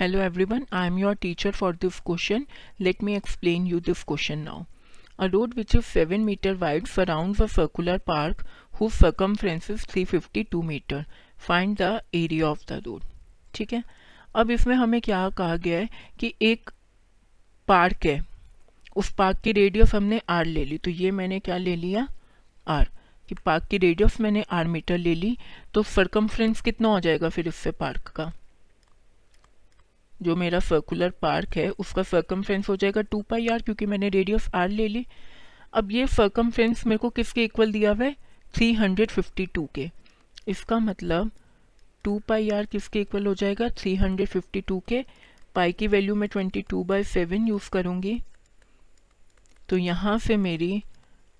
Hello everyone I am your teacher for this question let me explain you this question now a road which is seven metre wide surround a circular park who circumference three fifty two metre find the area of the road ठीक है? अब इसमें हमें क्या कहा गया है कि एक पार्क है। उस पार्क की रेडियस हमने आर ले ली। तो ये मैंने क्या ले लिया? आर कि पार्क की रेडियस मैंने आर मीटर ले ली तो सरकम कितना हो जाएगा फिर इससे पार्क का? जो मेरा सर्कुलर पार्क है, उसका सर्कमफ्रेंस हो जाएगा टू पाई आर क्योंकि मैंने रेडियस आर ले ली। अब ये सर्कमफ्रेंस मेरे को किसके इक्वल दिया हुआ है? थ्री हंड्रेड फिफ्टी टू के। इसका मतलब टू पाई आर किसके इक्वल हो जाएगा? थ्री हंड्रेड फिफ्टी टू के। पाई की वैल्यू मैं twenty two by seven use करूँगी। तो यहाँ से मेरी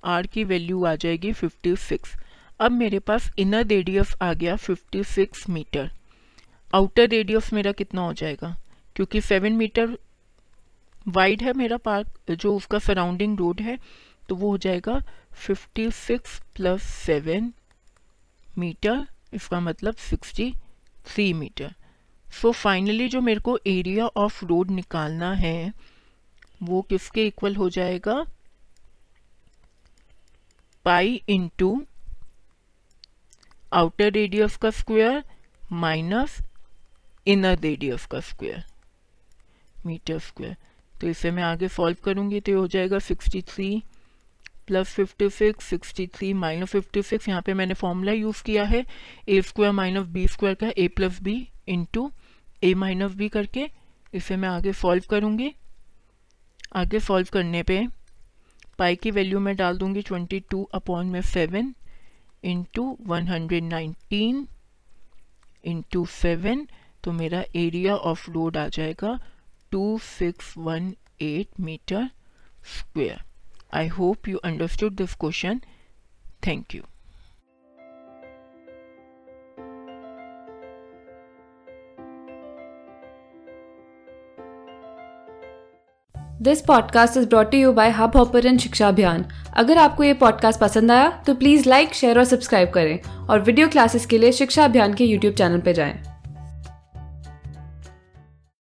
आर की वैल्यू आ जाएगी फिफ्टी सिक्स अब मेरे पास इनर रेडियस आ गया fifty six metre outer radius मेरा कितना हो जाएगा? क्योंकि सेवन मीटर वाइड है मेरा पार्क जो उसका सराउंडिंग रोड है तो वो हो जाएगा fifty six plus seven metre इसका मतलब sixty three metre so finally जो मेरे को एरिया ऑफ़ रोड निकालना है, वो किसके इक्वल हो जाएगा? पाई इंटू आउटर रेडियस का स्क्वायर माइनस इनर रेडियस का स्क्वायर मीटर स्क्वायर। तो इसे मैं आगे सॉल्व करूँगी तो हो जाएगा 63 plus fifty six sixty three minus fifty six यहाँ पर मैंने फॉर्मूला यूज़ किया है। A square minus B square का A plus B into A minus B करके इसे मैं आगे सॉल्व करूँगी। आगे सॉल्व करने पे पाई की वैल्यू मैं डाल दूँगी ट्वेंटी टू अपॉन में seven into one hundred nineteen into seven तो मेरा एरिया ऑफ़ रोड आ जाएगा 2618 meter square. I hope you understood this question. Thank you. This podcast is brought you by hub hopper and Shiksha Abhiyan अगर आपको ये podcast पसंद आया तो प्लीज़ लाइक शेयर और सब्सक्राइब करें और वीडियो क्लासेस के लिए शिक्षा अभियान के यूट्यूब चैनल पर जाएँ।